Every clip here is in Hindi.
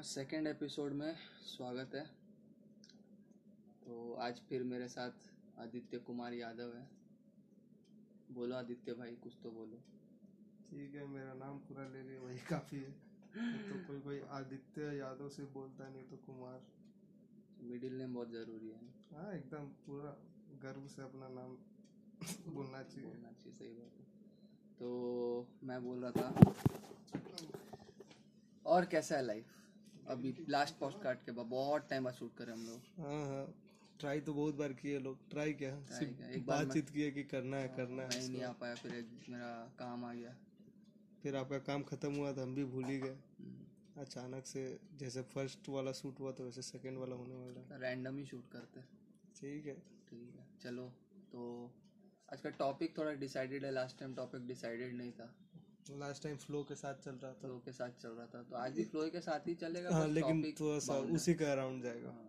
सेकंड एपिसोड में स्वागत है। तो आज फिर मेरे साथ आदित्य कुमार यादव है। बोलो आदित्य भाई कुछ तो बोलो। ठीक है मेरा नाम पूरा ले लिया वही काफ़ी है। तो कोई कोई आदित्य यादव से बोलता नहीं तो कुमार। मिडिल नेम बहुत ज़रूरी है। हाँ एकदम पूरा गर्व से अपना नाम बोलना चाहिए। बोलना चाहिए सही बात है। तो मैं बोल रहा था और कैसा है लाइफ अभी लास्ट पोस्ट कार्ड के बाद बहुत टाइम बाद शूट करे हम लोग। हाँ हाँ। ट्राई तो बहुत बार किए लोग। ट्राई क्या? किया। एक बातचीत किए कि करना है करना है नहीं आ पाया फिर एक मेरा काम आ गया। फिर आपका काम खत्म हुआ तो हम भी भूल ही गए। हम्म, अचानक से जैसे फ़र्स्ट वाला शूट हुआ तो वैसे सेकंड वाला होने वाला रैंडम ही शूट करते हैं। ठीक है। ठीक है चलो। तो आज का टॉपिक थोड़ा डिसाइडेड है लास्ट टाइम टॉपिक डिसाइडेड नहीं था। लास्ट टाइम फ्लो के साथ चल रहा था। फ्लो के साथ चल रहा था तो आज भी फ्लो के साथ ही चलेगा हाँ लेकिन थोड़ा सा उसी का अराउंड जाएगा। हाँ।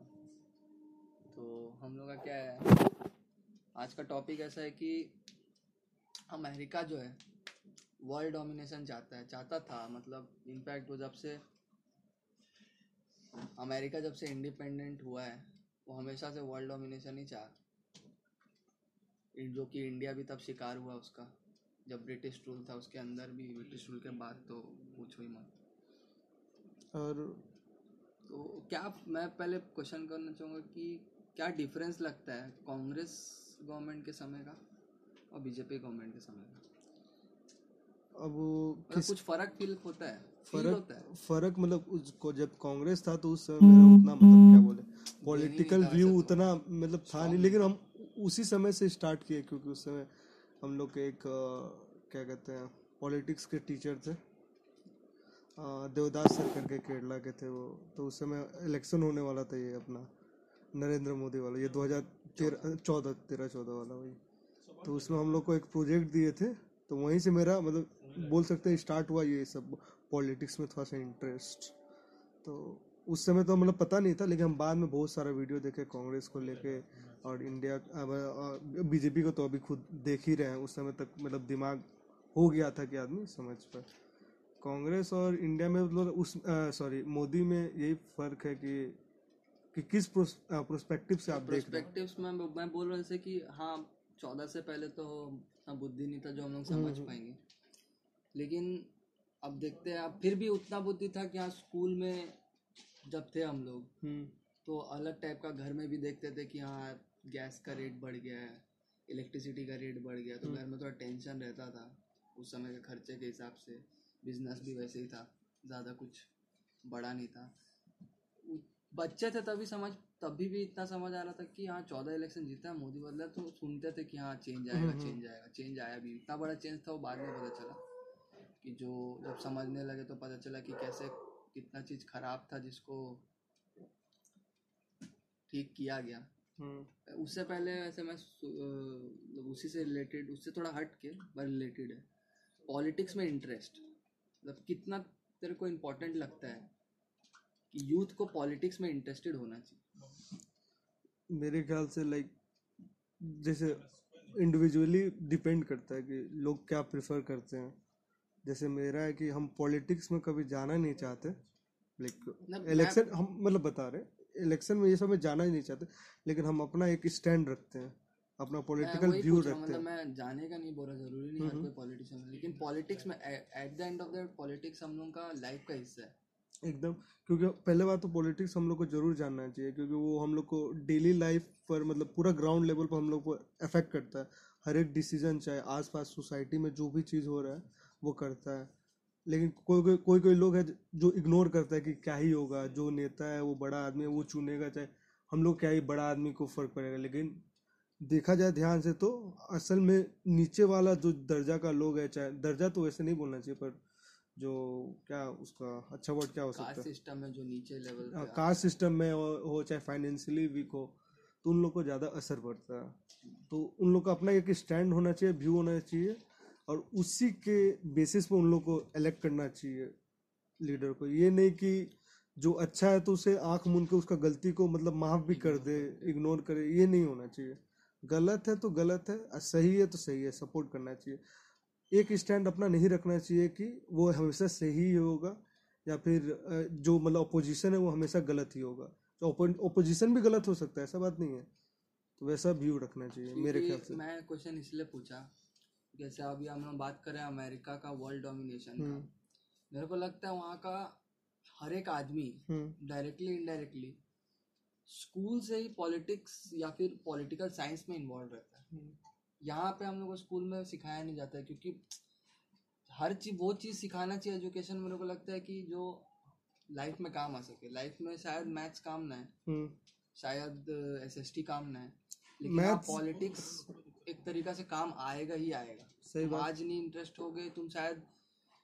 तो हम लोग का क्या है? आज का टॉपिक ऐसा है कि अमेरिका जो है वर्ल्ड डोमिनेशन चाहता है चाहता था मतलब इनफैक्ट वो जब से अमेरिका जब से इंडिपेंडेंट हुआ है वो हमेशा से वर्ल्ड डोमिनेशन ही चाहा। जो कि इंडिया भी तब शिकार हुआ उसका। जब ब्रिटिश रूल था उसके अंदर भी ब्रिटिश रूल के बाद तो पूछो ही मत। और तो क्या मैं पहले क्वेश्चन करना चाहूँगा कि क्या डिफरेंस लगता है कांग्रेस गवर्नमेंट के समय का और बीजेपी गवर्नमेंट के समय का? अब वो मतलब किस कुछ फ़र्क फील होता है फ़र्क होता है। फ़र्क मतलब उसको जब कांग्रेस था तो उस समय मेरा उतना मतलब क्या बोले पॉलिटिकल व्यू तो। उतना मतलब था नहीं लेकिन हम उसी समय से स्टार्ट किए क्योंकि उस समय हम लोग के एक क्या कहते हैं, पॉलिटिक्स के टीचर थे। देवदास सर करके केरला के थे वो। तो उस समय इलेक्शन होने वाला था ये अपना, नरेंद्र मोदी वाला। ये 2013 चौदह, तेरह, चौदह वाला वही। तो उसमें हम लोग को एक प्रोजेक्ट दिए थे। तो वहीं से मेरा मतलब बोल सकते हैं, स्टार्ट हुआ ये सब पॉलिटिक्स में थोड़ा सा इंटरेस्ट। तो उस समय तो मतलब पता नहीं था, लेकिन हम बाद में बहुत सारा वीडियो देखे, कांग्रेस को लेके। और इंडिया अब बीजेपी को तो अभी खुद देख ही रहे हैं उस समय तक मतलब दिमाग हो गया था कि आदमी समझ पाए कांग्रेस और इंडिया में मतलब उस सॉरी मोदी में यही फ़र्क है कि कि किस प्रोस्पेक्टिव से आप देख रहे हैं? में मैं बोल रहा जैसे कि हाँ चौदह से पहले तो बुद्धि नहीं था जो हम लोग समझ हम्म। पाएँगे। लेकिन अब देखते हैं अब फिर भी उतना बुद्धि था कि हाँ स्कूल में जब थे हम लोग हम्म। तो अलग टाइप का घर में भी देखते थे कि हाँ गैस का रेट बढ़ गया है इलेक्ट्रिसिटी का रेट बढ़ गया तो हम्म। घर में थोड़ा टेंशन रहता था उस समय के खर्चे के हिसाब से बिज़नेस भी वैसे ही था ज़्यादा कुछ बड़ा नहीं था। बच्चे थे तभी समझ तभी भी इतना समझ आ रहा था कि हाँ चौदह इलेक्शन जीता है मोदी बदला तो सुनते थे कि हाँ चेंज आएगा हम्म, चेंज आएगा चेंज आया भी। इतना बड़ा चेंज था वो बाद में पता चला कि जो जब समझने लगे तो पता चला कि कैसे कितना चीज़ खराब था जिसको ठीक किया गया। हम्म उससे पहले वैसे मैं मतलब उसी से रिलेटेड उससे थोड़ा हट के पर रिलेटेड है। पॉलिटिक्स में इंटरेस्ट मतलब कितना तेरे को इम्पोर्टेंट लगता है कि यूथ को पॉलिटिक्स में इंटरेस्टेड होना चाहिए? मेरे ख्याल से लाइक जैसे इंडिविजुअली डिपेंड करता है कि लोग क्या प्रेफर करते हैं। जैसे मेरा है कि हम पॉलिटिक्स में कभी जाना नहीं चाहते। लाइक मतलब इलेक्शन हम मतलब बता रहे इलेक्शन में ये सब में जाना ही नहीं चाहते लेकिन हम अपना एक स्टैंड रखते हैं अपना पॉलिटिकल व्यू हूँ, रखते मतलब हैं। मैं जाने का नहीं बोल रहा ज़रूरी नहीं हर कोई पॉलिटिशियन लेकिन पॉलिटिक्स में at the end of the politics हम लोग का लाइफ का हिस्सा है। एकदम क्योंकि पहले बात तो पॉलिटिक्स हम लोग को ज़रूर जानना चाहिए क्योंकि वो हम लोग को डेली लाइफ पर मतलब पूरा ग्राउंड लेवल पर हम लोग को अफेक्ट करता है। हर एक डिसीज़न चाहे आसपास सोसाइटी में जो भी चीज़ हो रहा है वो करता है। लेकिन कोई कोई कोई कोई लोग है जो इग्नोर करता है कि क्या ही होगा जो नेता है वो बड़ा आदमी है वो चुनेगा चाहे हम लोग क्या ही बड़ा आदमी को फ़र्क पड़ेगा। लेकिन देखा जाए ध्यान से तो असल में नीचे वाला जो दर्जा का लोग है चाहे दर्जा तो वैसे नहीं बोलना चाहिए पर जो क्या उसका अच्छा वर्ड क्या हो सकता है? सिस्टम में जो नीचे लेवल पे कास्ट सिस्टम में हो, हो चाहे फाइनेंशियली वीक हो तो उन लोग को ज़्यादा असर पड़ता है। तो उन लोग का अपना एक स्टैंड होना चाहिए व्यू होना चाहिए और उसी के बेसिस पे उन लोग को इलेक्ट करना चाहिए लीडर को। ये नहीं कि जो अच्छा है तो उसे आँख मूंद के उसका गलती को मतलब माफ़ भी कर दे इग्नोर करे ये नहीं होना चाहिए। गलत है तो गलत है और सही है तो सही है सपोर्ट करना चाहिए। एक स्टैंड अपना नहीं रखना चाहिए कि वो हमेशा सही ही होगा या फिर जो मतलब अपोजिशन है वो हमेशा गलत ही होगा। तो अपोजिशन भी गलत हो सकता है ऐसा बात नहीं है। तो वैसा व्यू रखना चाहिए मेरे ख्याल से। मैं क्वेश्चन इसलिए पूछा जैसे अभी हम लोग बात करें अमेरिका का वर्ल्ड डोमिनेशन का। हम्म। मेरे को लगता है वहाँ का हर एक आदमी डायरेक्टली इनडायरेक्टली स्कूल से ही पॉलिटिक्स या फिर पॉलिटिकल साइंस में इन्वॉल्व रहता है। हम्म, यहाँ पे हम लोग को स्कूल में सिखाया नहीं जाता है क्योंकि हर चीज़ वो चीज़ सिखाना चाहिए एजुकेशन मेरे को लगता है कि जो लाइफ में काम आ सके। लाइफ में शायद मैथ्स काम ना है हम्म। शायद एसएसटी काम ना है लेकिन पॉलिटिक्स एक तरीका से काम आएगा ही आएगा। सही बात। आज नहीं इंटरेस्ट हो गए तुम शायद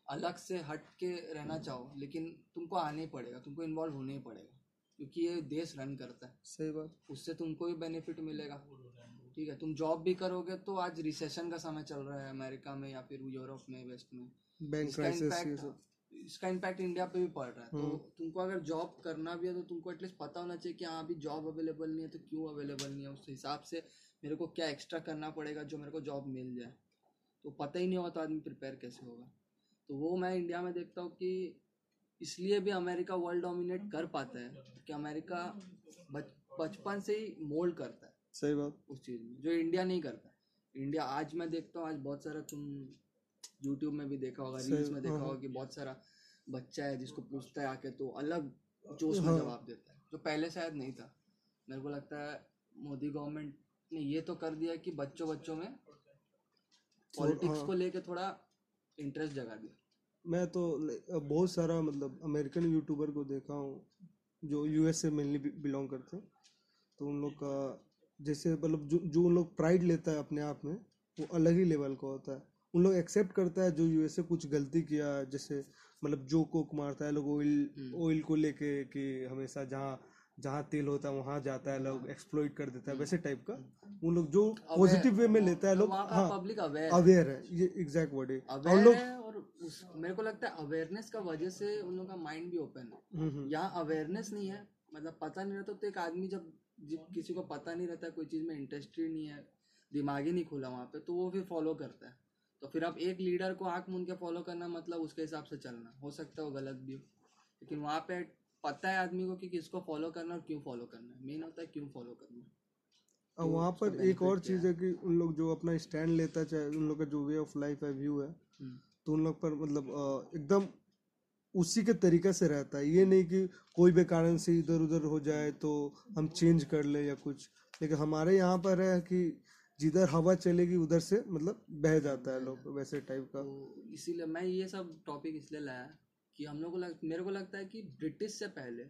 अलग से हट के रहना चाहो लेकिन तुमको आना ही पड़ेगा तुमको इन्वॉल्व होना ही पड़ेगा क्योंकि ये देश रन करता है। सही बात। उससे तुमको भी बेनिफिट मिलेगा। ठीक है तुम जॉब भी करोगे तो आज रिसेशन का समय चल रहा है अमेरिका में या फिर यूरोप में वेस्ट में। बैंक इसका क्राइसिस इम्पैक्ट इसका इम्पैक्ट इंडिया पे भी पड़ रहा है। तो हम्म। तुमको अगर जॉब करना भी है तो तुमको एटलीस्ट पता होना चाहिए कि हाँ अभी जॉब अवेलेबल नहीं है तो क्यों अवेलेबल नहीं है। उस हिसाब से मेरे को क्या एक्स्ट्रा करना पड़ेगा जो मेरे को जॉब मिल जाए? तो पता ही नहीं होगा तो आदमी प्रिपेयर कैसे होगा? तो वो मैं इंडिया में देखता हूँ कि इसलिए भी अमेरिका वर्ल्ड डोमिनेट कर पाता है कि अमेरिका बचपन से ही मोल्ड करता है। सही बात। उस चीज़ में जो इंडिया नहीं करता। इंडिया आज मैं देखता हूँ आज बहुत सारा तुम यूट्यूब में भी देखा होगा रील्स में देखा हाँ, होगा कि बहुत सारा बच्चा है जिसको पूछता है आके तो अलग जोश में हाँ। जवाब देता है जो पहले शायद नहीं था। मेरे को लगता है मोदी गवर्नमेंट ने ये तो कर दिया कि बच्चों बच्चों में पॉलिटिक्स हाँ। को लेके थोड़ा इंटरेस्ट जगा दिया मैं तो बहुत सारा मतलब अमेरिकन यूट्यूबर को देखा हूँ जो यूएस से मेनली बिलोंग करते हैं तो उन लोग का जैसे मतलब जो जो उन लोग प्राइड लेता है अपने आप में वो अलग ही लेवल का होता है उन लोग एक्सेप्ट करता है जो यूएस से कुछ गलती किया जैसे मतलब जो कोक मारता है लोग ऑयल हम्म। ऑयल को लेके कि हमेशा जहाँ जहाँ तेल होता है वहाँ जाता है लोग एक्सप्लॉइट कर देता है वैसे टाइप का। उन लोग जो पॉजिटिव वे में लेता है लोग हाँ पब्लिक अवेयर अवेयर है। ये एग्जैक्ट वर्ड है। और लोग और उस मेरे को लगता है अवेयरनेस का वजह से उन लोगों का माइंड भी ओपन है। हम्म, हम्म, यहाँ अवेयरनेस नहीं है मतलब पता नहीं रहता तो एक आदमी जब जब किसी को पता नहीं रहता कोई चीज़ में इंटरेस्ट ही नहीं है दिमाग ही नहीं खुला वहाँ पे तो वो फिर फॉलो करता है। तो फिर आप एक लीडर को आँख मूंद के फॉलो करना मतलब उसके हिसाब से चलना हो सकता है वो गलत भी हो। लेकिन वहाँ पे पता है आदमी को कि किसको फॉलो करना और क्यों फॉलो करना है? मेन होता है क्यों फॉलो करना और तो वहाँ पर एक और चीज़ है। कि उन लोग जो अपना स्टैंड लेता है चाहे उन लोग का जो वे ऑफ़ लाइफ है व्यू है हम्म, तो उन लोग पर मतलब एकदम उसी के तरीके से रहता है। ये नहीं कि कोई भी कारण से इधर उधर हो जाए तो हम चेंज कर ले या कुछ। लेकिन हमारे यहाँ पर है कि जिधर हवा चलेगी उधर से मतलब बह जाता है लोग वैसे टाइप का। तो इसीलिए मैं ये सब टॉपिक इसलिए लाया कि हम लोग को लग, मेरे को लगता है कि ब्रिटिश से पहले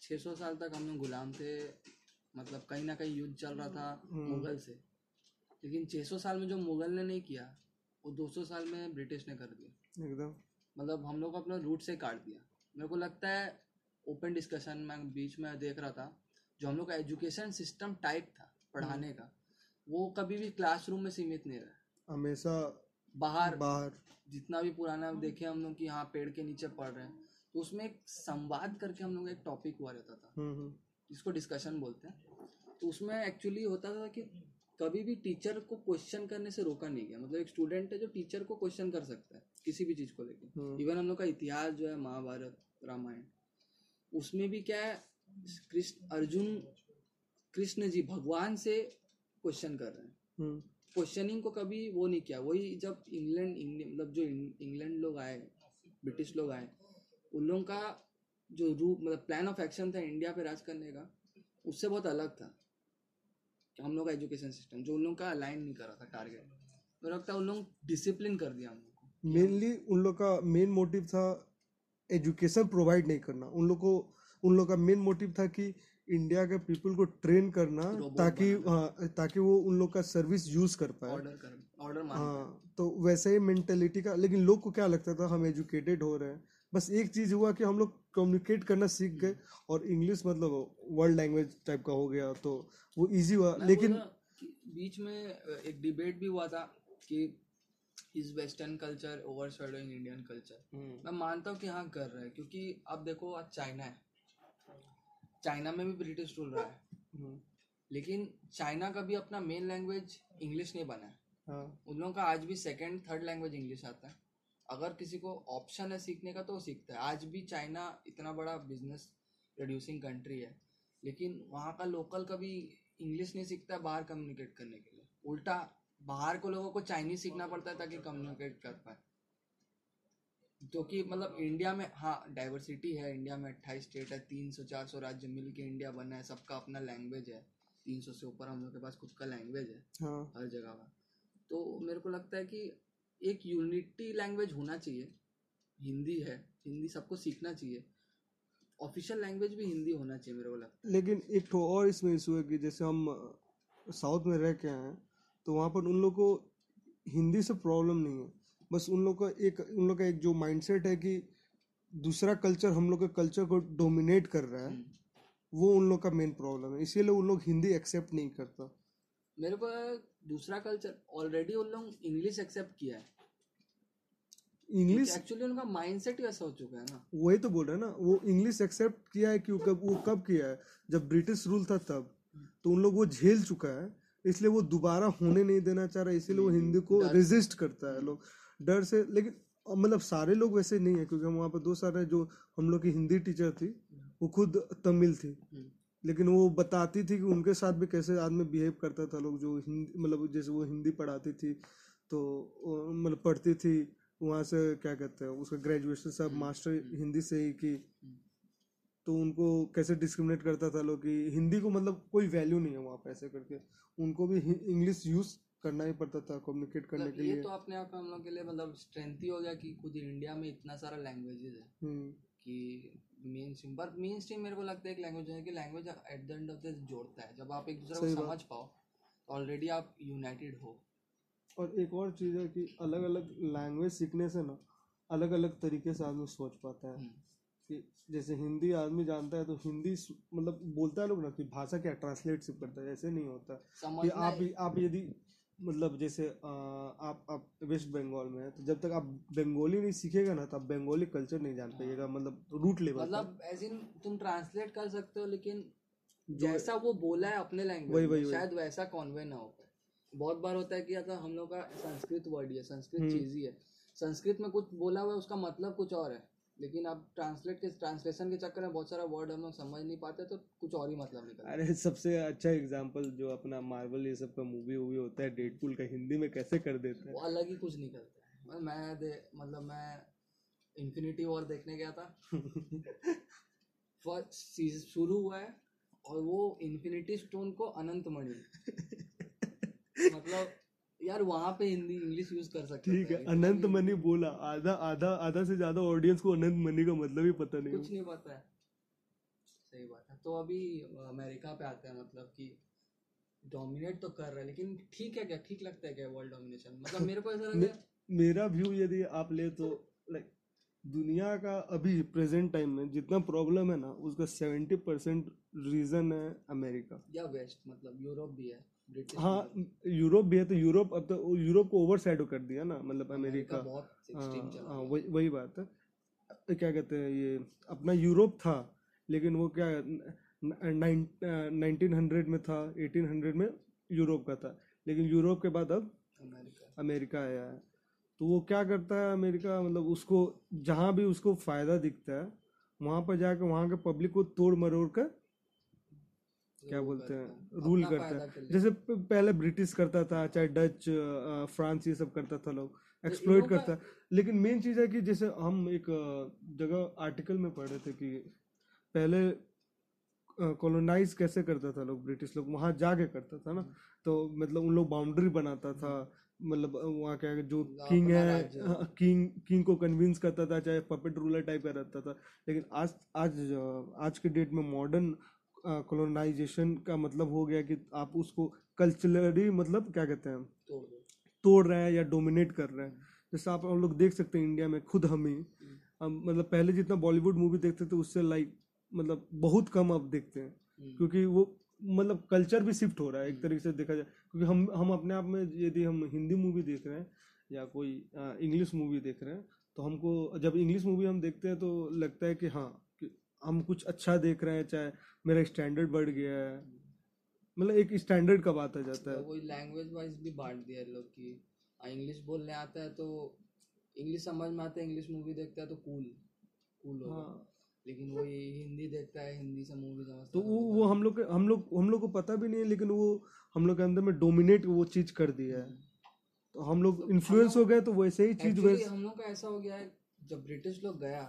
600 साल तक हम लोग गुलाम थे मतलब कहीं ना कहीं युद्ध चल रहा था हम्म। मुगल से। लेकिन 600 साल में जो मुगल ने नहीं किया वो 200 साल में ब्रिटिश ने कर दिया। एकदम। मतलब हम लोग को अपना रूट से काट दिया। मेरे को लगता है ओपन डिस्कशन में बीच में देख रहा था जो हम लोग का एजुकेशन सिस्टम टाइप था पढ़ाने का वो कभी भी क्लासरूम में सीमित नहीं रहा। हमेशा बाहर। बाहर। जितना भी पुराना देखे हम लोग कि हाँ पेड़ के नीचे पढ़ रहे हैं। तो उसमें एक संवाद करके हम लोग एक टॉपिक हुआ रहता था। हम्म हम्म। जिसको डिस्कशन बोलते हैं। तो उसमें एक्चुअली होता था कि कभी भी टीचर को क्वेश्चन करने से रोका नहीं गया। मतलब एक स्टूडेंट है जो टीचर को क्वेश्चन कर सकता है किसी भी चीज़ को लेकर हम्म। इवन हम लोग का इतिहास जो है महाभारत रामायण उसमें भी क्या है कृष्ण अर्जुन कृष्ण जी भगवान से क्वेश्चन कर रहे हैं। हम्म। क्वेश्चनिंग को कभी वो नहीं किया। वही जब इंग्लैंड मतलब जो इंग्लैंड लोग आए ब्रिटिश लोग आए, उन लोगों का जो रूप मतलब प्लान ऑफ़ एक्शन था इंडिया पे राज करने का, उससे बहुत अलग था। हम लोग का एजुकेशन सिस्टम जो उन लोगों का अलाइन नहीं कर रहा था टारगेट मुझे लगता है उन लोग डिसिप्लिन कर दिया हम लोग को। मेनली उन लोग का मेन मोटिव था एजुकेशन प्रोवाइड नहीं करना। उन लोग को, उन लोग का मेन मोटिव था कि इंडिया के पीपल को ट्रेन करना ताकि हाँ, ताकि वो उन लोग का सर्विस यूज़ कर पाए। ऑर्डर कर ऑर्डर हाँ तो वैसे ही मेंटेलिटी का लेकिन लोग को क्या लगता था हम एजुकेटेड हो रहे हैं। बस एक चीज़ हुआ कि हम लोग कम्युनिकेट करना सीख गए और इंग्लिश मतलब वर्ल्ड लैंग्वेज टाइप का हो गया तो वो इजी हुआ। लेकिन बीच में एक डिबेट भी हुआ था कि is Western culture over Indian culture हम्म, मैं मानता हूँ कि हाँ कर रहा है क्योंकि अब देखो आज चाइना है। चाइना में भी ब्रिटिश रूल रहा है। हम्म, लेकिन चाइना का भी अपना मेन लैंग्वेज इंग्लिश नहीं बना है। हाँ। उन लोगों का आज भी सेकंड थर्ड लैंग्वेज इंग्लिश आता है। अगर किसी को ऑप्शन है सीखने का तो वो सीखता है। आज भी चाइना इतना बड़ा बिज़नेस प्रोड्यूसिंग कंट्री है। लेकिन वहाँ का लोकल कभी इंग्लिश नहीं सीखता है बाहर कम्युनिकेट करने के लिए। उल्टा बाहर को लोगों को चाइनीज़ सीखना पड़ता है ताकि कम्युनिकेट कर पाए। जो कि मतलब इंडिया में हाँ डाइवर्सिटी है इंडिया में अट्ठाईस स्टेट है तीन सौ चार सौ राज्य मिल के इंडिया बना है सबका अपना लैंग्वेज है। तीन सौ से ऊपर हम लोग के पास खुद का लैंग्वेज है हाँ। हर जगह का। तो मेरे को लगता है कि एक यूनिटी लैंग्वेज होना चाहिए। हिंदी है हिंदी सबको सीखना चाहिए। ऑफिशियल लैंग्वेज भी हिंदी होना चाहिए मेरे को लगता है। लेकिन एक तो और इसमें इशू है कि जैसे हम साउथ में रह के आए हैं तो वहाँ पर उन लोग को हिंदी से प्रॉब्लम नहीं है। बस उन लोग का एक उन लोग का एक जो माइंडसेट है कि दूसरा कल्चर हम लोग के कल्चर को डोमिनेट कर रहा है हम्म। वो उन लोग का मेन प्रॉब्लम है। इसीलिए उन लोग हिंदी एक्सेप्ट नहीं करता। मेरे को दूसरा कल्चर ऑलरेडी उन लोग इंग्लिश एक्सेप्ट किया है। इंग्लिश एक्चुअली उनका माइंडसेट ऐसा हो चुका है ना। वही तो बोल रहे हैं ना वो इंग्लिश एक्सेप्ट किया है क्यों? कब वो कब किया है? जब ब्रिटिश रूल था तब। तो उन लोग वो झेल चुका है इसलिए वो दोबारा होने नहीं देना चाह रहा है इसीलिए वो हिंदी को रेजिस्ट करता है लोग। डर से लेकिन मतलब सारे लोग वैसे नहीं है क्योंकि हम वहाँ पर दो सारे जो हम लोग की हिंदी टीचर थी वो खुद तमिल थी। हम्म। लेकिन वो बताती थी कि उनके साथ भी कैसे आदमी बिहेव करता था लोग जो हिंदी मतलब जैसे वो हिंदी पढ़ाती थी तो मतलब पढ़ती थी वहाँ से क्या कहते हैं उसका ग्रेजुएशन सब मास्टर हिंदी से ही की। तो उनको कैसे डिस्क्रिमिनेट करता था लोग कि हिंदी को मतलब कोई वैल्यू नहीं है वहाँ पर ऐसे करके। उनको भी इंग्लिश यूज़ करना ही पड़ता था कम्युनिकेट करने मतलब के ये लिए। तो अपने आप में हम लोग के लिए मतलब स्ट्रेंथ ही हो गया कि खुद इंडिया में इतना सारा लैंग्वेजेस है हम्म, कि मेन स्ट्रीम पर मेन स्ट्रीम मेरे को लगता है एक लैंग्वेज है कि language at the end of the जोड़ता है। जब आप एक दूसरे को समझ पाओ ऑलरेडी आप यूनाइटेड हो। और एक और चीज़ है कि अलग अलग लैंग्वेज सीखने से ना अलग अलग तरीके से आदमी सोच पाता है। हम्म, कि जैसे हिंदी आदमी जानता है तो हिंदी मतलब बोलता है लोग ना कि भाषा क्या ट्रांसलेट सिर्फ़ करता है ऐसे नहीं होता। कि आप आप यदि मतलब जैसे अ, आप आप वेस्ट बंगाल में है तो जब तक आप बंगाली नहीं सीखेगा ना तो आप बंगाली कल्चर नहीं जान पाइएगा मतलब रूट लेवल मतलब एज इन तुम ट्रांसलेट कर सकते हो लेकिन जैसा वो बोला है अपने लैंग्वेज वही, में वही। शायद वैसा कॉन्वे ना हो पाए। बहुत बार होता है कि अगर हम लोग का संस्कृत वर्ड ही है संस्कृत हम्म। चीज़ ही है। संस्कृत में कुछ बोला हुआ है उसका मतलब कुछ और है। लेकिन अब ट्रांसलेट के ट्रांसलेशन के चक्कर में बहुत सारा वर्ड हम लोग समझ नहीं पाते तो कुछ और ही मतलब निकलता अरे सबसे अच्छा एग्जांपल जो अपना मार्वल ये सब का मूवी वूवी होता है डेडपुल का हिंदी में कैसे कर देते हैं? वो अलग ही कुछ निकलता है। मैं- मैं दे मतलब मैं इन्फिनिटी वॉर देखने गया था। फ़र्स्ट शुरू हुआ है और वो इन्फिनिटी स्टोन को अनंत मणि। मतलब यार वहाँ पे हिंदी इंग्लिश यूज़ कर सकते ठीक है अनंत मनी बोला आधा आधा आधा से ज़्यादा ऑडियंस को अनंत मनी का मतलब ही पता नहीं कुछ नहीं पता है। सही बात है। तो अभी अमेरिका पे आते हैं मतलब कि डोमिनेट तो कर रहा है लेकिन ठीक है क्या? ठीक लगता है क्या वर्ल्ड डोमिनेशन मतलब मेरे को ऐसा लग रहा है मेरा व्यू यदि आप ले तो लाइक दुनिया का अभी प्रेजेंट टाइम में जितना प्रॉब्लम है ना उसका सेवेंटी परसेंट रीजन है अमेरिका या वेस्ट मतलब यूरोप भी है। हाँ यूरोप भी है तो यूरोप अब तो यूरोप को ओवर साइड कर दिया ना मतलब अमेरिका। अमेरिका हाँ, हाँ, है वही वही बात है। क्या कहते हैं ये अपना यूरोप था लेकिन वो क्या नाइनटीन हंड्रेड में था एटीन हंड्रेड में यूरोप का था। लेकिन यूरोप के बाद अब अमेरिका। अमेरिका आया है। तो वो क्या करता है अमेरिका मतलब उसको जहाँ भी उसको फ़ायदा दिखता है वहाँ पर जाकर वहाँ के पब्लिक को तोड़ मरोड़ कर क्या बोलते हैं? रूल करता है। जैसे पहले ब्रिटिश करता था चाहे डच फ्रांस ये सब करता था लोग। इन एक्सप्लोइट करता। है लेकिन मेन चीज़ है कि जैसे हम एक जगह आर्टिकल में पढ़ रहे थे कि पहले कॉलोनाइज कैसे करता था लोग ब्रिटिश लोग? वहाँ जाके करता था ना? तो मतलब उन लोग बाउंड्री बनाता था। मतलब वहाँ क्या जो किंग है किंग किंग को कन्विंस करता था चाहे पपेट रूलर टाइप का रहता था। लेकिन आज आज आज के डेट में मॉडर्न कॉलोनाइजेशन का मतलब हो गया कि आप उसको कल्चरली मतलब क्या कहते हैं? तोड़ रहे हैं या डोमिनेट कर रहे हैं। जैसे आप हम लोग देख सकते हैं इंडिया में खुद हम ही। हम मतलब पहले जितना बॉलीवुड मूवी देखते थे उससे लाइक मतलब बहुत कम अब देखते हैं। हम्म। क्योंकि वो मतलब कल्चर भी शिफ्ट हो रहा है एक तरीके से देखा जाए। क्योंकि हम हम अपने आप में यदि हम हिंदी मूवी देख रहे हैं या कोई इंग्लिश मूवी देख रहे हैं तो हमको जब इंग्लिश मूवी हम देखते हैं तो लगता है कि हाँ हम कुछ अच्छा देख रहे हैं चाहे मेरा स्टैंडर्ड बढ़ गया है। मतलब एक स्टैंडर्ड का बात आ जाता तो है वही लैंग्वेज वाइज भी बांट दिया है लोग कि इंग्लिश बोलने आता है तो इंग्लिश समझ में आता है इंग्लिश मूवी देखता है तो कूल कूल होगा। हाँ। लेकिन वो हिंदी देखता है हिंदी से मूवी समझता तो वो वो हम लोग हम लोग हम लोग को पता भी नहीं है लेकिन वो हम लोग के अंदर में डोमिनेट वो चीज़ कर दिया है। तो हम लोग इन्फ्लुएंस हो गए तो वैसे ही चीज़ वैसे हम लोग का ऐसा हो गया है जब ब्रिटिश लोग गया।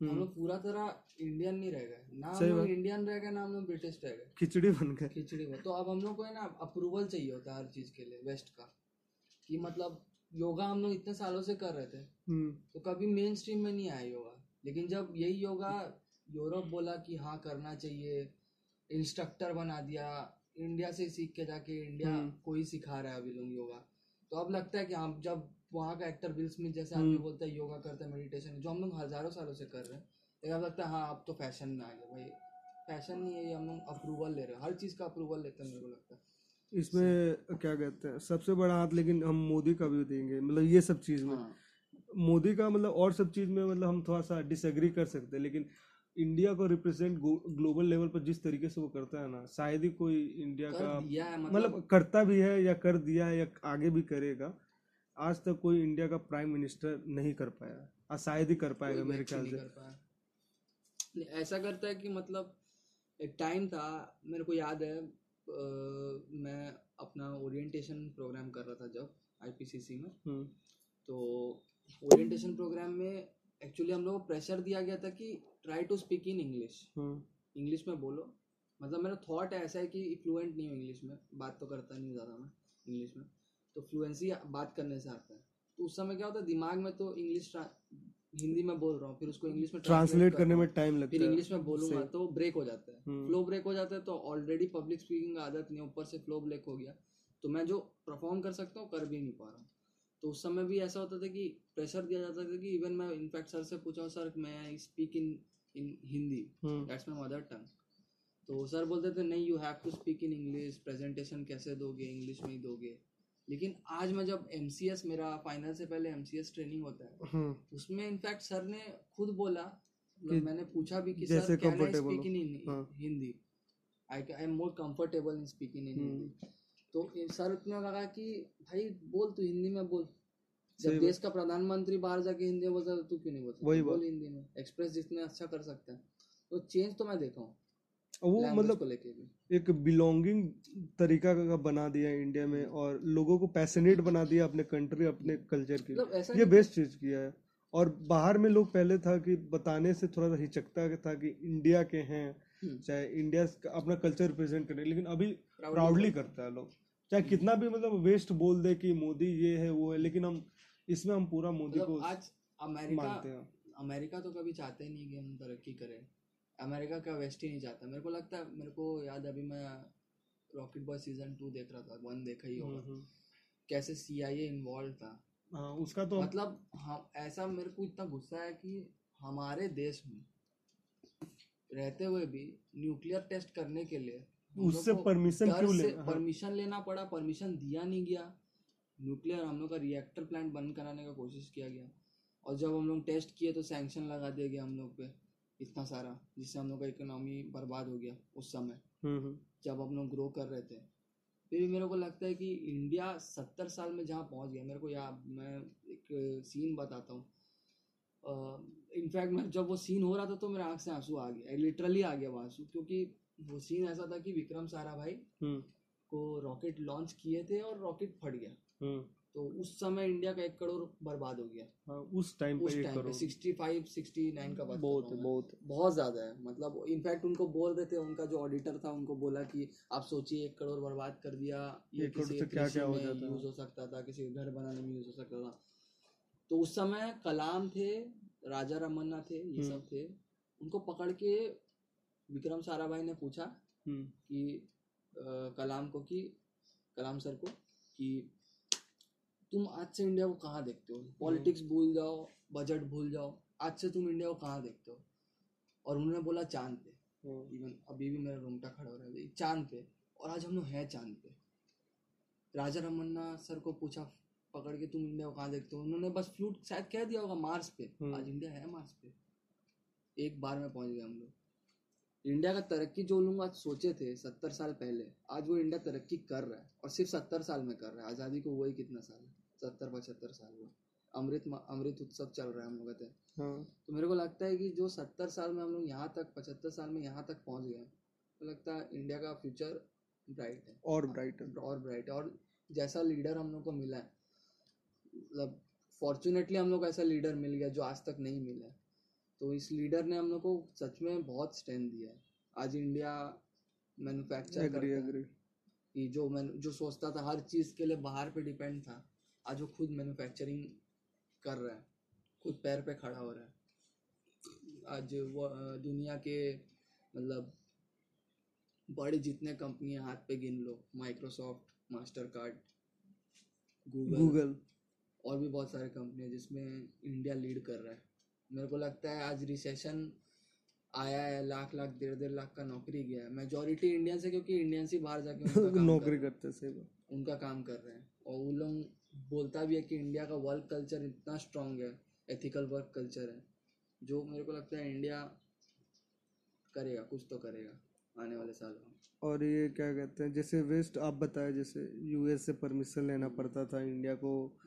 हम लोग पूरा तरह इंडियन नहीं रह गए। ना हम लोग इंडियन रह गए ना हम लोग ब्रिटिश रह गए। खिचड़ी बन गए। खिचड़ी में तो अब हम लोग को है ना अप्रूवल चाहिए होता है हर चीज़ के लिए वेस्ट का। कि मतलब योगा हम लोग इतने सालों से कर रहे थे। हम्म। तो कभी मेन स्ट्रीम में नहीं आया योगा। लेकिन जब यही योगा यूरोप बोला कि हाँ करना चाहिए इंस्ट्रक्टर बना दिया इंडिया से सीख के जाके इंडिया हम्म। को ही सिखा रहा है अभी लोग योगा। तो अब लगता है कि हम जब वहाँ का एक्टर विल स्मिथ जैसे आदमी हम्म। बोलता है योगा करते है मेडिटेशन जो हम लोग हज़ारों सालों से कर रहे हैं लेकिन अब लगता है हाँ अब तो फ़ैशन में आ गया भाई। फ़ैशन नहीं है ये हम लोग अप्रूवल ले रहे हैं। हर चीज़ का अप्रूवल लेते हैं मेरे को लगता है। इसमें क्या कहते हैं सबसे बड़ा हाथ लेकिन हम मोदी का भी देंगे मतलब ये सब चीज़ में। हाँ। मोदी का मतलब और सब चीज़ में मतलब हम थोड़ा सा डिसएग्री कर सकते हैं लेकिन इंडिया को रिप्रेजेंट ग्लोबल लेवल पर जिस तरीके से वो करता है ना शायद ही कोई इंडिया का मतलब मतलब करता भी है या कर दिया है या आगे भी करेगा आज तक कोई इंडिया का प्राइम मिनिस्टर नहीं कर पाया। और शायद ही कर पाएगा मेरे ख्याल से। ऐसा करता है कि मतलब एक टाइम था मेरे को याद है अ, मैं अपना ओरिएंटेशन प्रोग्राम कर रहा था जब आईपीसीसी में। हम्म, तो ओरिएंटेशन प्रोग्राम में एक्चुअली हम लोग को प्रेशर दिया गया था कि try to speak in English English में बोलो। मतलब मेरा थॉट ऐसा है कि फ्लुएंट नहीं हूँ इंग्लिश में बात तो करता नहीं ज़्यादा मैं इंग्लिश में। तो फ्लुएंसी बात करने से आता है। तो उस समय क्या होता है दिमाग में तो इंग्लिश हिंदी में बोल रहा हूँ फिर उसको इंग्लिश में ट्रांसलेट कर करने में टाइम लगता है। फिर इंग्लिश में बोलूँगा तो ब्रेक हो जाता है। हम्म। फ्लो ब्रेक हो जाता है तो ऑलरेडी पब्लिक स्पीकिंग आदत नहीं ऊपर से फ्लो ब्रेक हो गया। तो मैं जो परफॉर्म कर सकता हूँ कर भी नहीं पा रहा हूँ। तो उस समय भी ऐसा होता था कि प्रेशर दिया जाता था कि इवन मैं इनफैक्ट सर से पूछा सर मैं speak in in Hindi hmm, that's my mother tongue तो सर बोलते थे नहीं you have to speak in English presentation कैसे दोगे? इंग्लिश में ही दोगे। लेकिन आज मैं जब एम मेरा फाइनल से पहले एम ट्रेनिंग होता है हम्म, उसमें इनफैक्ट सर ने खुद बोला मतलब मैंने पूछा भी कि sir can I speak in. Hindi I I am more comfortable in speaking in. Hindi तो सर ने लगा कि भाई बोल तू हिंदी में बोल. जब देश का प्रधानमंत्री बाहर जाके हिंदी में बोलता तो तू क्यों नहीं बोलता? बोल हिंदी में। एक्सप्रेस जितने अच्छा कर सकता है। तो चेंज तो मैं देखा हूँ। वो मतलब को एक बिलोंगिंग तरीका का बना दिया इंडिया में और लोगों को पैशनेट बना दिया अपने कंट्री अपने कल्चर के मतलब ये बेस्ट चीज़ किया है। और बाहर में लोग पहले था कि बताने से थोड़ा सा हिचकता था कि इंडिया के हैं हम्म। चाहे इंडिया अपना कल्चर रिप्रेजेंट करें लेकिन अभी प्राउडली करता है लोग। चाहे कितना भी मतलब वेस्ट बोल दे कि मोदी ये है वो है लेकिन हम इसमें हम पूरा मोदी को मतलब आज अमेरिका मानते हैं। अमेरिका तो कभी चाहते नहीं कि हम तरक्की करें। अमेरिका का वेस्ट ही नहीं चाहता मेरे को लगता है मेरे को याद है, अभी मैं रॉकेट बॉय सीज़न टू देख रहा था वन देखा ही हम्म, होगा। हम्म। कैसे सी आई ए इन्वॉल्व था। हाँ उसका तो मतलब हम ऐसा मेरे को इतना गुस्सा है कि हमारे देश में रहते हुए भी न्यूक्लियर टेस्ट करने के लिए उससे परमिशन क्यों से लेना हाँ, परमिशन लेना पड़ा परमिशन दिया नहीं गया। न्यूक्लियर हम लोग का रिएक्टर प्लांट बंद कराने का कोशिश किया गया। और जब हम लोग टेस्ट किए तो सैंक्शन लगा दिया गया हम लोग पे। इतना सारा जिससे हम लोग का इकोनॉमी बर्बाद हो गया उस समय। हम्म, हम्म, जब हम लोग ग्रो कर रहे थे। फिर भी मेरे को लगता है कि इंडिया सत्तर साल में जहाँ पहुँच गया मेरे को याद मैं एक सीन बताता हूँ। इनफैक्ट मैं जब वो सीन हो रहा था तो मेरे आँख से आँसू आ गया लिटरली आ गया वो आँसू क्योंकि वो सीन ऐसा था कि विक्रम सारा भाई को रॉकेट लॉन्च किए थे और रॉकेट फट गया। हम्म, तो उस समय इंडिया का एक करोड़ बर्बाद हो गया। हाँ, उस टाइम उस टाइम पे crore. Sixty five sixty nine का बात बहुत। बहुत। बहुत ज़्यादा है। मतलब इनफैक्ट उनको बोल रहे थे उनका जो ऑडिटर था उनको बोला कि आप सोचिए एक करोड़ बर्बाद कर दिया ये किसी से क्या- क्या हो जाता यूज़ हो सकता था किसी घर बनाने में यूज़ हो सकता था। तो उस समय कलाम थे राजा रमन्ना थे ये हम्म। सब थे। उनको पकड़ के विक्रम साराभाई ने पूछा हम्म, कि कलाम को कि कलाम सर को कि तुम आज से इंडिया को कहाँ देखते हो? पॉलिटिक्स भूल जाओ बजट भूल जाओ आज से तुम इंडिया को कहाँ देखते हो? और उन्होंने बोला चाँद पे। हम्म, इवन अभी भी मेरा रोंगटा खड़ा हो रहा है चाँद पे। और आज हम लोग हैं चाँद पे। राजा रमन्ना सर को पूछा पकड़ के तुम इंडिया को कहाँ देखते हो? उन्होंने बस फ्लूट शायद कह दिया होगा मार्स पे। हम्म। आज इंडिया है मार्स पे। एक बार में पहुँच गए हम लोग। इंडिया का तरक्की जो लोग आज सोचे थे सत्तर साल पहले आज वो इंडिया तरक्की कर रहा है और सिर्फ़ सत्तर साल में कर रहा है। आज़ादी को हुआ ही कितना साल है? सत्तर पचहत्तर साल हुआ। अमृत अमृत उत्सव चल रहा है हम लोग कहते हैं। हाँ। तो मेरे को लगता है कि जो सत्तर साल में हम लोग यहाँ तक पचहत्तर साल में यहाँ तक पहुँच गए तो लगता है इंडिया का फ्यूचर ब्राइट है। और ब्राइट है। और ब्राइट है। और जैसा लीडर हम लोग को मिला है मतलब फॉर्चुनेटली हम लोग को ऐसा लीडर मिल गया जो आज तक नहीं मिला है। तो इस लीडर ने हम लोग को सच में बहुत स्ट्रेंथ दिया है। आज इंडिया मैन्युफैक्चर करता एग्री कि जो मैं जो सोचता था हर चीज़ के लिए बाहर पे डिपेंड था आज वो खुद मैन्युफैक्चरिंग कर रहा है। खुद पैर पे खड़ा हो रहा है। आज वो दुनिया के मतलब बड़े जितने कंपनी हैं हाथ पे गिन लो। Microsoft Mastercard Google Google और भी बहुत सारे कंपनी है जिसमें इंडिया लीड कर रहा है। मेरे को लगता है आज रिसेशन आया है लाख लाख डेढ़ डेढ़ लाख का नौकरी गया है। मेजोरिटी इंडियंस है क्योंकि इंडियंस ही बाहर जाके नौकरी कर, करते बात। उनका काम कर रहे हैं। और वो लोग बोलता भी है कि इंडिया का वर्क कल्चर इतना स्ट्रांग है एथिकल वर्क कल्चर है। जो मेरे को लगता है इंडिया करेगा कुछ तो करेगा आने वाले सालों में। और ये क्या कहते हैं जैसे वेस्ट आप बताए जैसे यूएस से परमिशन लेना पड़ता था इंडिया को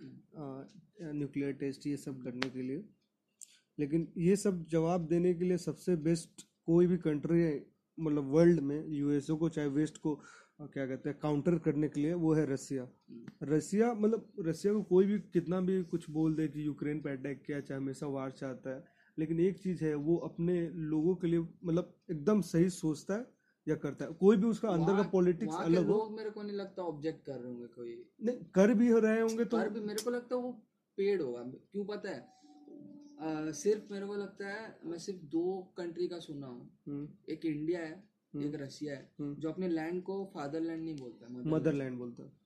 न्यूक्लियर टेस्ट ये सब करने के लिए। लेकिन ये सब जवाब देने के लिए सबसे बेस्ट कोई भी कंट्री है मतलब वर्ल्ड में यूएसए को चाहे वेस्ट को क्या कहते हैं काउंटर करने के लिए वो है रसिया रसिया मतलब रसिया को कोई भी कितना भी कुछ बोल दे कि यूक्रेन पे अटैक किया चाहे हमेशा वार चाहता है लेकिन एक चीज़ है वो अपने लोगों के लिए मतलब एकदम सही सोचता है या करता है। कोई भी उसका अंदर का पॉलिटिक्स अलग हो। मेरे को नहीं लगता ऑब्जेक्ट कर रहे होंगे कोई। नहीं कर भी हो रहे होंगे तो पर भी मेरे को लगता है वो पेड होगा। क्यों पता है? सिर्फ़ मेरे को लगता है मैं सिर्फ़ दो कंट्री का सुना हूँ। हम्म, एक इंडिया है हम्म, एक रशिया है हम्म। जो अपने लैंड को फादरलैंड नहीं बोलता है motherland। मदरलैंड बोलता है।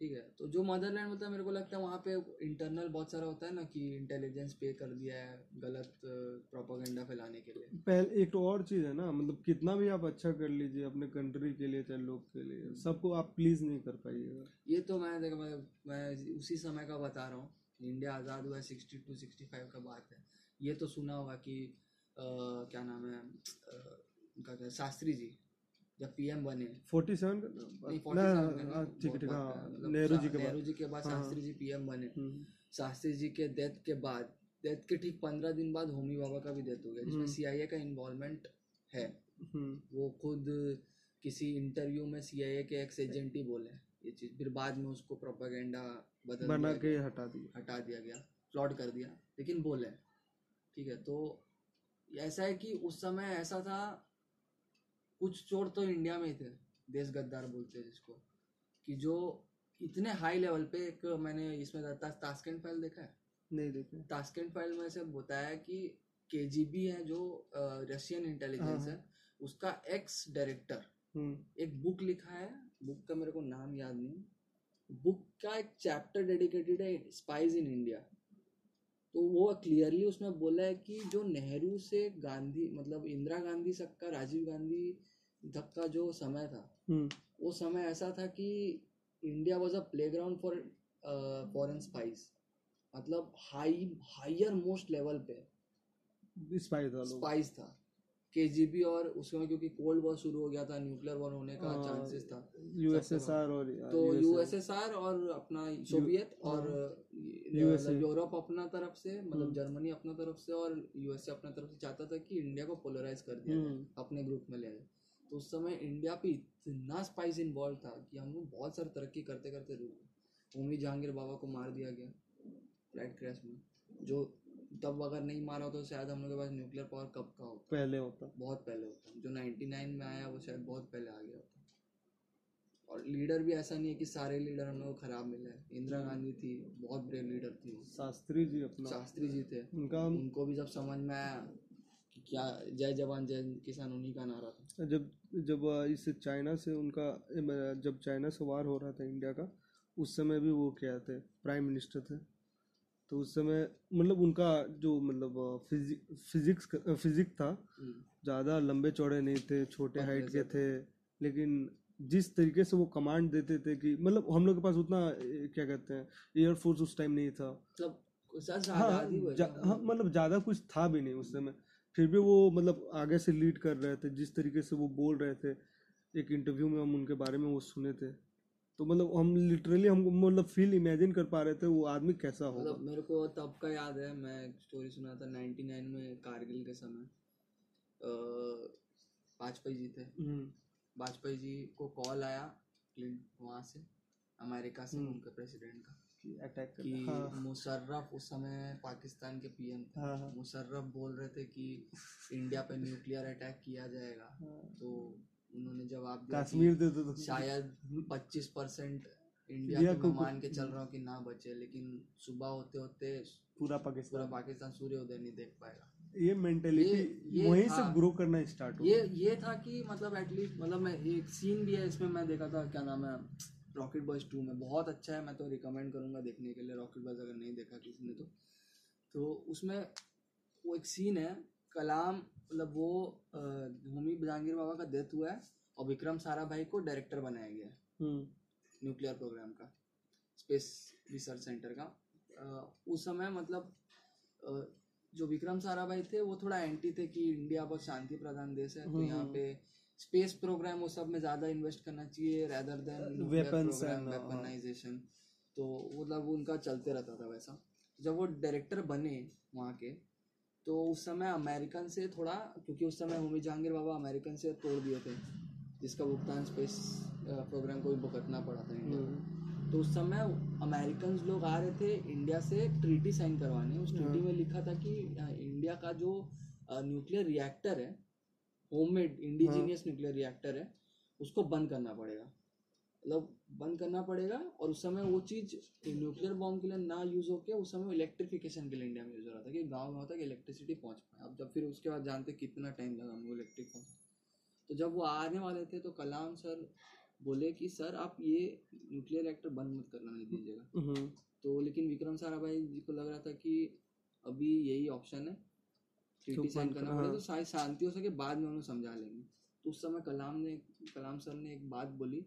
ठीक है तो जो मदरलैंड होता है मेरे को लगता है वहाँ पे इंटरनल बहुत सारा होता है ना कि इंटेलिजेंस पे कर दिया है गलत प्रोपागेंडा फैलाने के लिए। पहले एक तो और चीज़ है ना मतलब कितना भी आप अच्छा कर लीजिए अपने कंट्री के लिए चाहे लोग के लिए सबको आप प्लीज़ नहीं कर पाइएगा। ये तो मैं देखो मैं मैं उसी समय का बता रहा हूँ। इंडिया आज़ाद हुआ सिक्सटी टू सिक्सटी फाइव का बात है। ये तो सुना होगा कि अ, क्या नाम है उनका क्या शास्त्री जी जब पीएम बने। फोर्टी सेवन नहीं, 47 ना का नहीं, हाँ, ठीक ठीक है हाँ, नेहरू जी के बाद। नेहरू जी के बाद हाँ, हाँ। शास्त्री जी पीएम बने। हम्म, शास्त्री जी के डेथ के बाद डेथ के ठीक पंद्रह दिन बाद होमी बाबा का भी डेथ हो गया जिसमें हम्म। सीआईए का इन्वॉल्वमेंट है। हम्म, वो खुद किसी इंटरव्यू में सीआईए के एक्स एजेंट ही बोले। ये चीज़। फिर बाद में उसको प्रोपागेंडा बदल बना के हटा दिया। हटा दिया गया फ्लॉट कर दिया। लेकिन बोले ठीक है तो ऐसा है कि उस समय ऐसा था कुछ चोर तो इंडिया में ही थे देश गद्दार बोलते हैं जिसको कि जो इतने हाई लेवल पे एक मैंने इसमें ता, तास्केंट फ़ाइल देखा है? नहीं देखे तास्केंट फ़ाइल में से बताया कि केजीबी है जो रशियन इंटेलिजेंस हाँ, है। उसका एक्स डायरेक्टर हम्म, एक बुक लिखा है बुक का मेरे को नाम याद नहीं। बुक का एक चैप्टर डेडिकेटेड है स्पाइज इन इंडिया तो वो क्लियरली उसमें बोला है कि जो नेहरू से गांधी मतलब इंदिरा गांधी तक का राजीव गांधी तक का जो समय था हम्म, वो समय ऐसा था कि India was a playground for foreign spies मतलब हाई हायर मोस्ट लेवल पे था स्पाइस था। केजीबी और उसमें क्योंकि कोल्ड वॉर शुरू हो गया था न्यूक्लियर वॉर होने का हाँ, चांसेस था यूएसएसआर और तो यूएसएसआर और अपना सोवियत और मतलब यूरोप अपना तरफ़ से मतलब। जर्मनी अपना तरफ़ से और यूएसए अपना तरफ़ से चाहता था कि इंडिया को पोलराइज कर दिया अपने ग्रुप में ले जाए तो उस समय इंडिया पे इतना स्पाइस इन्वॉल्व था कि हम लोग बहुत सारी तरक्की करते करते रुक। होमी जहांगीर बाबा को मार दिया गया फ़्लाइट क्रैश में जो तब अगर नहीं मारा होता तो शायद हम लोग के पास न्यूक्लियर पावर कब का होता? पहले होता। बहुत पहले होता। जो 99 में आया वो शायद बहुत पहले आ गया होता। और लीडर भी ऐसा नहीं है कि सारे लीडर हम लोग को खराब मिले इंदिरा गांधी थी बहुत ब्रेव लीडर थी। शास्त्री जी अपना। शास्त्री जी थे। उनका उनको भी जब समझ में आया कि क्या जय जवान जय किसान उन्हीं का नारा था। जब जब इस चाइना से उनका जब चाइना से वार हो रहा था इंडिया का उस समय भी वो क्या थे? प्राइम मिनिस्टर थे। तो उस समय मतलब उनका जो मतलब फिजिक्स फिजिक था हम्म, ज़्यादा लंबे चौड़े नहीं थे छोटे हाइट के थे लेकिन जिस तरीके से वो कमांड देते थे कि मतलब हम लोग के पास उतना क्या कहते हैं एयरफोर्स उस टाइम नहीं था। मतलब हाँ हाँ मतलब ज़्यादा कुछ था भी नहीं उस समय। फिर भी वो मतलब आगे से लीड कर रहे थे जिस तरीके से वो बोल रहे थे एक इंटरव्यू में हम उनके बारे में वो सुने थे। तो मतलब हम लिटरली हमको मतलब फील इमेजिन कर पा रहे थे वो आदमी कैसा होगा। मतलब मेरे को तब का याद है मैं एक स्टोरी सुना था 99 में कारगिल के समय। वाजपेयी जी थे। हम्म, वाजपेयी जी को कॉल आया वहाँ से अमेरिका से हम्म। उनके प्रेसिडेंट का। कि अटैक कि हाँ। मुशर्रफ उस समय पाकिस्तान के पीएम थे। हाँ हाँ। मुशर्रफ बोल रहे थे कि इंडिया पे न्यूक्लियर अटैक किया जाएगा। हाँ। तो उन्होंने जवाब दिया कश्मीर दे दो तो शायद 25 परसेंट इंडिया को मान के चल रहा हूँ कि ना बचे लेकिन सुबह होते होते पूरा पूरा पाकिस्तान पाकिस्तान सूर्योदय नहीं देख पाएगा। ये मेंटेलिटी वहीं से ग्रो करना स्टार्ट हो ये ये था कि मतलब एटलीस्ट मतलब मैं एक सीन भी है इसमें मैं देखा था क्या नाम है रॉकेट बॉयज़ टू में। बहुत अच्छा है मैं तो रिकमेंड करूँगा देखने के लिए। रॉकेट बॉयज़ अगर नहीं देखा किसी ने तो। तो उसमें वो एक सीन है कलाम मतलब वो होमी जहांगीर बाबा का डेथ हुआ है और विक्रम साराभाई को डायरेक्टर बनाया गया है हम्म, न्यूक्लियर प्रोग्राम का स्पेस रिसर्च सेंटर का उस समय मतलब जो विक्रम साराभाई थे वो थोड़ा एंटी थे कि इंडिया बहुत शांति प्रधान देश है तो हम्म, यहाँ हम्म। पे स्पेस प्रोग्राम वो सब में ज़्यादा इन्वेस्ट करना चाहिए रेदर देन। वेपनाइजेशन तो मतलब उनका चलते रहता था वैसा जब वो डायरेक्टर बने वहाँ के तो उस समय अमेरिकन से थोड़ा क्योंकि उस समय होमी जहांगीर बाबा अमेरिकन से तोड़ दिए थे जिसका भुगतान स्पेस प्रोग्राम को भी भुगतना पड़ा था इंडिया को हम्म, तो उस समय अमेरिकन लोग आ रहे थे इंडिया से ट्रीटी साइन करवाने। उस ट्रीटी हाँ। में लिखा था कि इंडिया का जो न्यूक्लियर रिएक्टर है होममेड इंडिजीनियस न्यूक्लियर रिएक्टर है उसको बंद करना पड़ेगा। मतलब बंद करना पड़ेगा और उस समय वो चीज़ न्यूक्लियर बॉम्ब के लिए ना यूज़ होके उस समय इलेक्ट्रिफिकेशन के लिए इंडिया में यूज़ हो रहा था कि गाँव में होता कि इलेक्ट्रिसिटी पहुँच पाए। अब जब फिर उसके बाद जानते कितना टाइम लगा हमको इलेक्ट्रिक पहुँचा तो जब वो आने वाले थे तो कलाम सर बोले कि सर आप ये न्यूक्लियर रिएक्टर बंद मत करना नहीं दीजिएगा। हम्म, तो लेकिन विक्रम साराभाई जी को लग रहा था कि अभी यही ऑप्शन है। ट्रीटी साइन करना पड़ेगा। तो शायद शांति हो सके बाद में उन्हें समझा लेंगे। तो उस समय कलाम ने कलाम सर ने एक बात बोली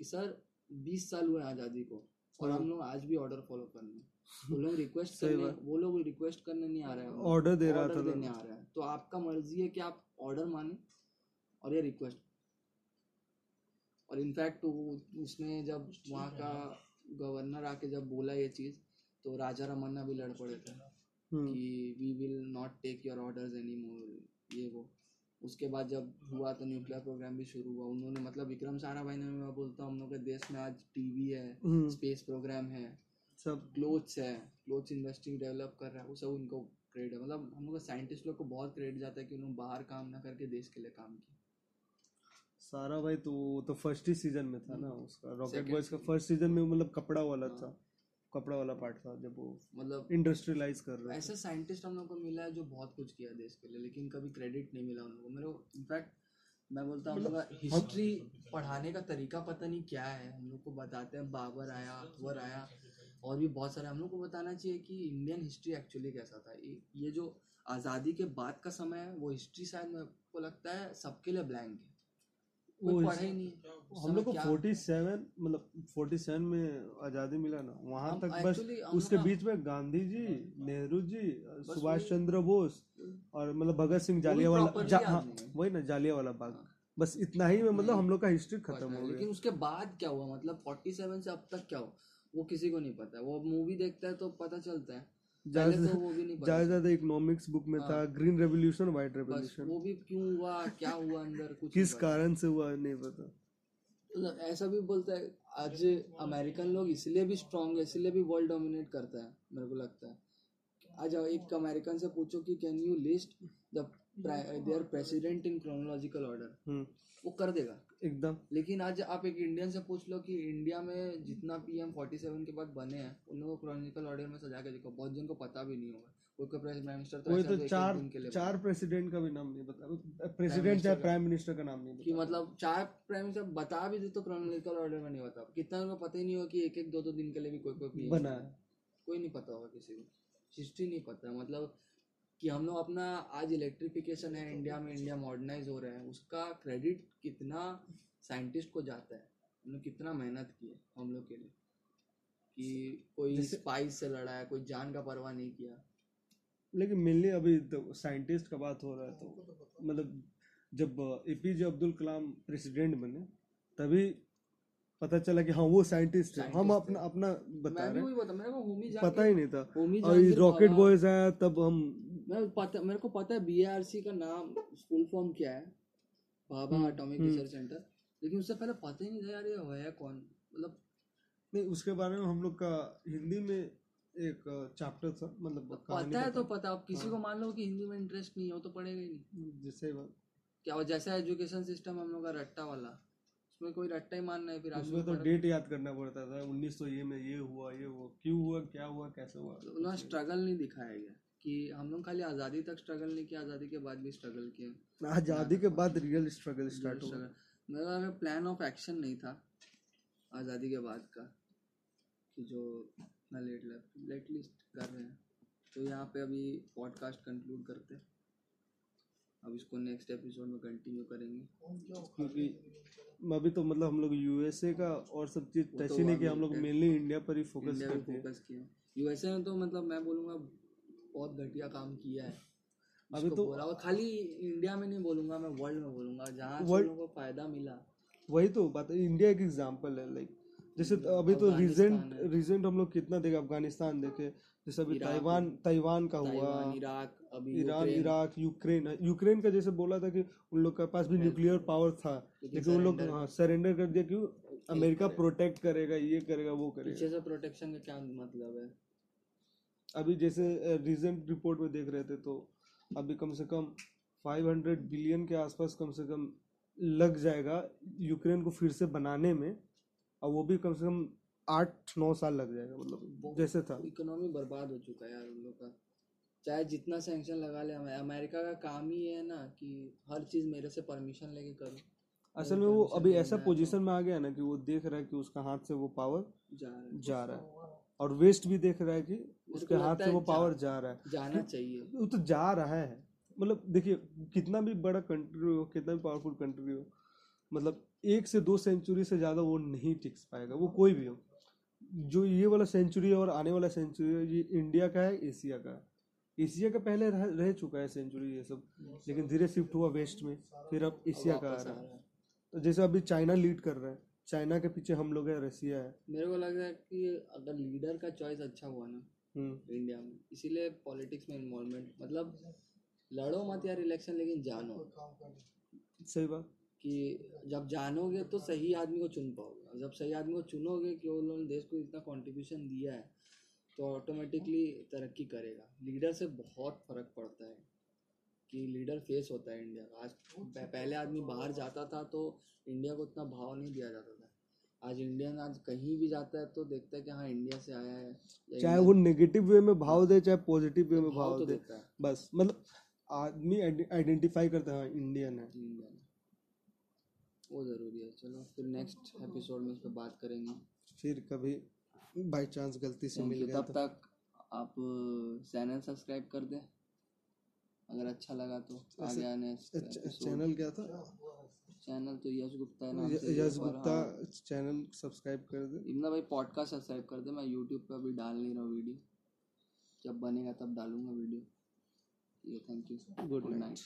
कि सर 20 साल हुए आज़ादी को। और हम लोग आज भी ऑर्डर फॉलो कर रहे हैं। वो लोग रिक्वेस्ट। करने वो लोग रिक्वेस्ट करने नहीं आ रहे हैं। Order दे रहा था तो। देने आ रहा है। तो आपका मर्ज़ी है कि आप ऑर्डर माने और ये रिक्वेस्ट और इनफैक्ट उसने जब वहाँ का गवर्नर आके जब बोला ये चीज़ तो राजा रमन्ना भी लड़ पड़े थे। हम्म, कि we will not take your orders any more ये वो। उसके बाद जब हुआ तो न्यूक्लियर प्रोग्राम भी शुरू हुआ। उन्होंने मतलब विक्रम साराभाई ने मैं बोलता हूँ हम लोग के देश में आज टीवी है हम्म, स्पेस प्रोग्राम है सब। क्लोथ्स है क्लोथ्स इंडस्ट्री डेवलप कर रहा है वो सब उनको क्रेडिट है। मतलब हम लोग साइंटिस्ट लोग को बहुत क्रेडिट जाता है कि उन्होंने बाहर काम ना करके देश के लिए काम किया। सारा भाई तो तो फ़र्स्ट ही सीज़न में था ना उसका। रॉकेट बॉयज़ का फ़र्स्ट सीज़न में मतलब कपड़ा वाला हाँ। था। कपड़ा वाला पार्ट था जब वो मतलब इंडस्ट्रियलाइज कर रहे थे। ऐसे साइंटिस्ट हम लोग को मिला है जो बहुत कुछ किया देश के लिए लेकिन कभी क्रेडिट नहीं मिला उन लोगों को मेरे को इनफैक्ट मैं बोलता हूँ का हिस्ट्री पढ़ाने का तरीका पता नहीं क्या है। हम लोग को बताते हैं बाबर आया अकबर आया और भी बहुत सारे। हम लोग को बताना चाहिए कि इंडियन हिस्ट्री एक्चुअली कैसा था। ये ये जो आज़ादी के बाद का समय है वो हिस्ट्री शायद मेरे को लगता है सबके लिए ब्लैंक है। वो पढ़ा ही नहीं हम लोग को क्या- 47 मतलब 47 में आज़ादी मिला ना वहाँ तक बस उसके बीच में गांधी जी नेहरू जी सुभाष चंद्र बोस और मतलब भगत सिंह जालियावाला जा, हाँ, वही ना जालियावाला बाग। हाँ। बस इतना ही में मतलब हम लोग का हिस्ट्री खत्म है, हो लेकिन गया उसके बाद क्या हुआ? मतलब 47 से अब तक क्या हुआ? वो किसी को नहीं पता। वो मूवी देखता है तो पता चलता है। ज़्यादा तो ज़्यादा इकोनॉमिक्स बुक में था। ग्रीन रेवोल्यूशन व्हाइट रेवोल्यूशन वो भी क्यों हुआ क्या हुआ अंदर कुछ किस कारण से हुआ नहीं पता। मतलब ऐसा भी बोलता है आज अमेरिकन लोग इसलिए भी स्ट्रांग है इसलिए भी वर्ल्ड डोमिनेट करता है मेरे को लगता है। आज एक अमेरिकन से पूछो कि can you list the their president in chronological order वो कर देगा। एकदम। लेकिन आज आप एक इंडियन से पूछ लो कि इंडिया में जितना पीएम 47 के बाद बने हैं उन लोगों को क्रॉनिकल ऑर्डर में सजा के देखो बहुत जन को पता भी नहीं होगा। कोई कोई प्राइम मिनिस्टर तो तो चार के चार प्रेसिडेंट का भी नाम नहीं बता प्रेसिडेंट चाहे प्राइम मिनिस्टर का। नाम नहीं कि मतलब चार प्राइम मिनिस्टर बता भी दे तो क्रोनोलॉजिकल ऑर्डर में नहीं बता कितना को पता ही नहीं होगा कि एक एक दो दो दिन के लिए भी कोई कोई बना है। कोई नहीं पता होगा किसी को। हिस्ट्री नहीं पता मतलब कि हम लोग अपना आज इलेक्ट्रिफिकेशन है इंडिया में इंडिया मॉडर्नाइज हो रहा है उसका क्रेडिट कितना साइंटिस्ट को जाता है? उन्होंने कितना मेहनत की है हम लोग के लिए? कि कोई स्पाइस से लड़ा है कोई जान का परवाह नहीं किया। लेकिन मेनली अभी तो साइंटिस्ट का बात हो रहा है तो मतलब जब एपीजे अब्दुल कलाम प्रेसिडेंट बने तभी पता चला कि हाँ वो साइंटिस्ट है। हम अपना अपना बता मैं रहे होमी हैं पता ही नहीं था। और रॉकेट बॉयज़ आया तब हम मैं पता मेरे को पता है बीआरसी का नाम फुल फॉर्म क्या है? Hmm, atomic hmm. Research centre लेकिन उससे पहले पता ही नहीं था यार ये है कौन? मतलब नहीं उसके बारे में हम लोग का हिंदी में एक चैप्टर था मतलब पता है तो पता अब किसी हाँ। को मान लो कि हिंदी में इंटरेस्ट नहीं हो तो पढ़ेगा ही नहीं। जिससे बात क्या जैसा एजुकेशन सिस्टम हम लोग का रट्टा वाला उसमें कोई रट्टा ही मानना है फिर उसमें तो डेट याद करना पड़ता था उन्नीस सौ ये में ये हुआ ये हुआ क्यों हुआ क्या हुआ कैसे हुआ तो उन्होंने स्ट्रगल नहीं। दिखाया गया कि हम लोग खाली आज़ादी तक स्ट्रगल नहीं किया आज़ादी के बाद भी स्ट्रगल किया आज़ादी के बाद रियल स्ट्रगल स्टार्ट हुआ मेरा प्लान ऑफ़ एक्शन नहीं था आज़ादी के बाद का कि जो इतना लेट लेट लिस्ट कर रहे हैं तो यहाँ पे अभी पॉडकास्ट कंक्लूड करते हैं। अब इसको नेक्स्ट एपिसोड में कंटिन्यू करेंगे। क्योंकि अभी तो मतलब हम लोग यूएसए का और सब चीज़ टच तो ही नहीं किया हम लोग मेनली इंडिया पर ही फोकस करते हैं। यूएसए में तो मतलब मैं बोलूँगा बहुत घटिया काम किया है। अभी तो- बोला और खाली इंडिया में नहीं बोलूँगा मैं वर्ल्ड में बोलूँगा जहाँ लोगों को फ़ायदा मिला। वही तो बात है इंडिया एक एग्जांपल है लाइक जैसे अभी तो रिसेंट रिसेंट हम लोग कितना देखे अफ़गानिस्तान देखे जैसे अभी ताइवान ताइवान का हुआ। इराक अभी ईरान इराक यूक्रेन यूक्रेन का जैसे बोला था कि उन लोग के पास भी न्यूक्लियर पावर था लेकिन उन लोग हाँ सरेंडर कर दिया क्यों अमेरिका प्रोटेक्ट करेगा ये करेगा वो करेगा। प्रोटेक्शन का क्या मतलब है? अभी जैसे रिसेंट रिपोर्ट में देख रहे थे तो अभी कम से कम 500 बिलियन के आसपास कम से कम लग जाएगा यूक्रेन को फिर से बनाने में और वो भी कम से कम आठ नौ साल लग जाएगा मतलब जैसे था। इकोनॉमी बर्बाद हो चुका है यार उन लोग का। चाहे जितना सैंक्शन लगा ले अमेरिका का काम ही है ना कि हर चीज़ मेरे से परमिशन लेके करो। असल में वो अभी ऐसा है तो- पोजीशन में आ गया ना कि वो देख रहा है कि उसका हाथ से वो पावर जा रहा है। जा रहा है। और वेस्ट भी देख रहा है कि उसके हाथ से वो पावर जा रहा है। जाना चाहिए। वो तो जा रहा है। मतलब देखिए कितना भी बड़ा कंट्री हो कितना भी पावरफुल कंट्री हो मतलब एक से दो सेंचुरी से ज़्यादा वो नहीं टिक पाएगा। वो कोई भी हो। जो ये वाला सेंचुरी और आने वाला सेंचुरी है ये इंडिया का है एशिया का है। एशिया का पहले रह, रह चुका है सेंचुरी ये सब। लेकिन धीरे शिफ्ट हुआ वेस्ट में फिर अब एशिया का आ रहा है। रहा है। तो जैसे अभी चाइना लीड कर रहा है। चाइना के पीछे हम लोग है रसिया है। मेरे को लग रहा है कि अगर लीडर का चॉइस अच्छा हुआ ना हम्म। इंडिया में इसीलिए पॉलिटिक्स में इन्वॉल्वमेंट मतलब लड़ो मत यार इलेक्शन लेकिन जानो। सही बात। कि जब जानोगे तो सही आदमी को चुन पाओगे। और जब सही आदमी को चुनोगे कि उन्होंने देश को इतना कंट्रीब्यूशन दिया है तो ऑटोमेटिकली तरक्की करेगा। लीडर से बहुत फ़र्क पड़ता है कि लीडर फेस होता है इंडिया का। आज पहले आदमी बाहर जाता था तो इंडिया को उतना भाव नहीं दिया जाता था। आज इंडियन आज कहीं भी जाता है तो देखता है कि हाँ इंडिया से आया है चाहे वो नेगेटिव वे में भाव दे चाहे पॉजिटिव वे में भाव भाव तो दे। है। बस मतलब आदमी आइडेंटिफाई करता है हाँ इंडियन है। इंडिया में वो ज़रूरी है। चलो फिर नेक्स्ट एपिसोड में इस पर बात करेंगे। फिर कभी बाई चांस गलती से मिल गया तब तो। तक आप चैनल सब्सक्राइब कर दें। अगर अच्छा लगा तो आगे आने चैनल क्या था? चैनल तो यश गुप्ता है यश गुप्ता हाँ, चैनल सब्सक्राइब कर दे। इमना भाई पॉडकास्ट सब्सक्राइब कर दे मैं यूट्यूब पे अभी डाल नहीं रहा हूँ वीडियो जब बनेगा तब डालूँगा वीडियो ये थैंक यू गुड नाइट